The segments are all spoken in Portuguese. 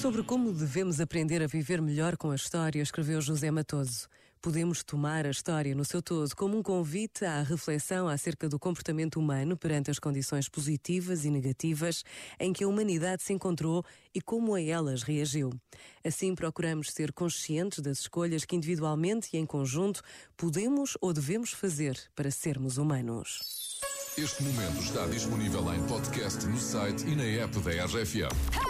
Sobre como devemos aprender a viver melhor com a história, escreveu José Matoso. Podemos tomar a história no seu todo como um convite à reflexão acerca do comportamento humano perante as condições positivas e negativas em que a humanidade se encontrou e como a elas reagiu. Assim, procuramos ser conscientes das escolhas que individualmente e em conjunto podemos ou devemos fazer para sermos humanos. Este momento está disponível em podcast no site e na app da RFM.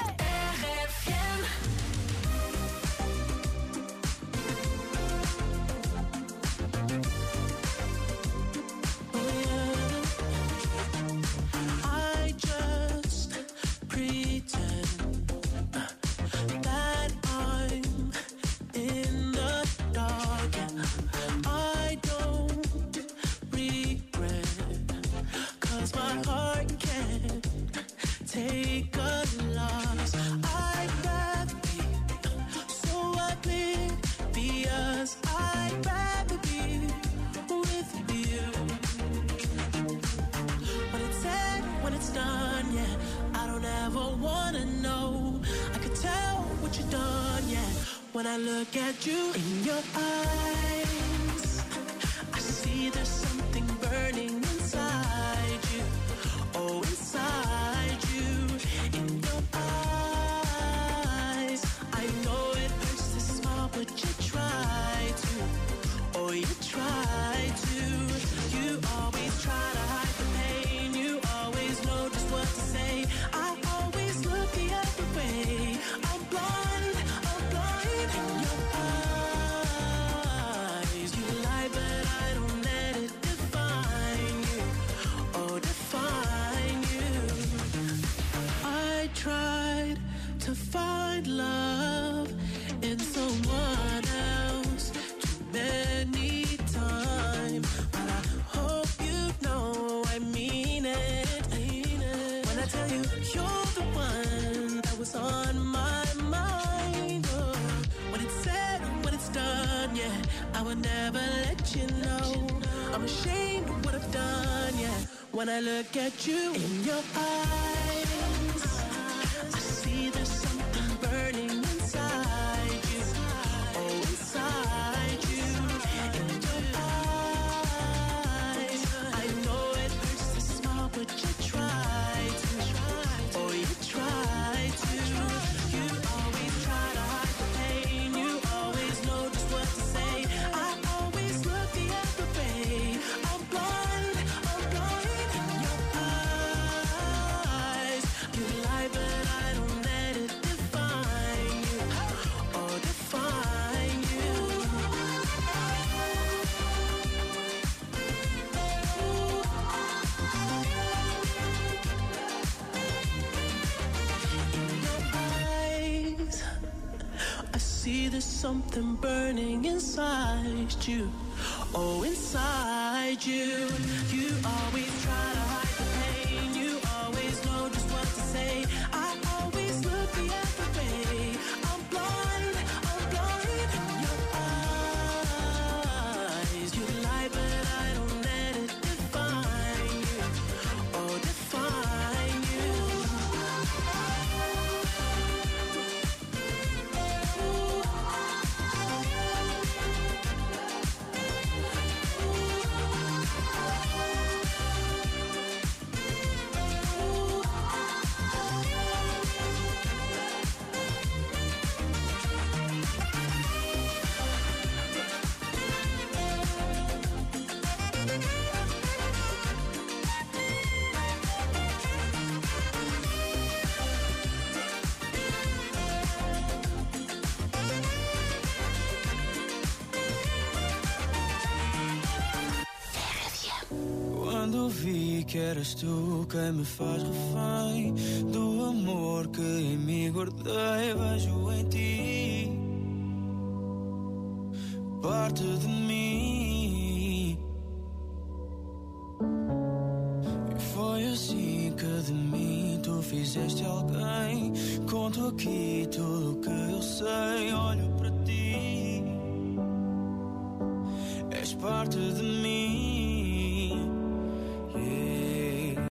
ever wanna know. I could tell what you've done, yeah. When I look at you in your eyes. Ashamed of what I've done, yeah. When I look at you in your eyes see there's something burning inside you. Oh, inside you. You always Que eras tu quem me faz refém do amor que em mim guardei, vejo em ti parte de mim. E foi assim que de mim tu fizeste alguém. Conto aqui tudo o que eu sei, olho para ti, és parte de mim.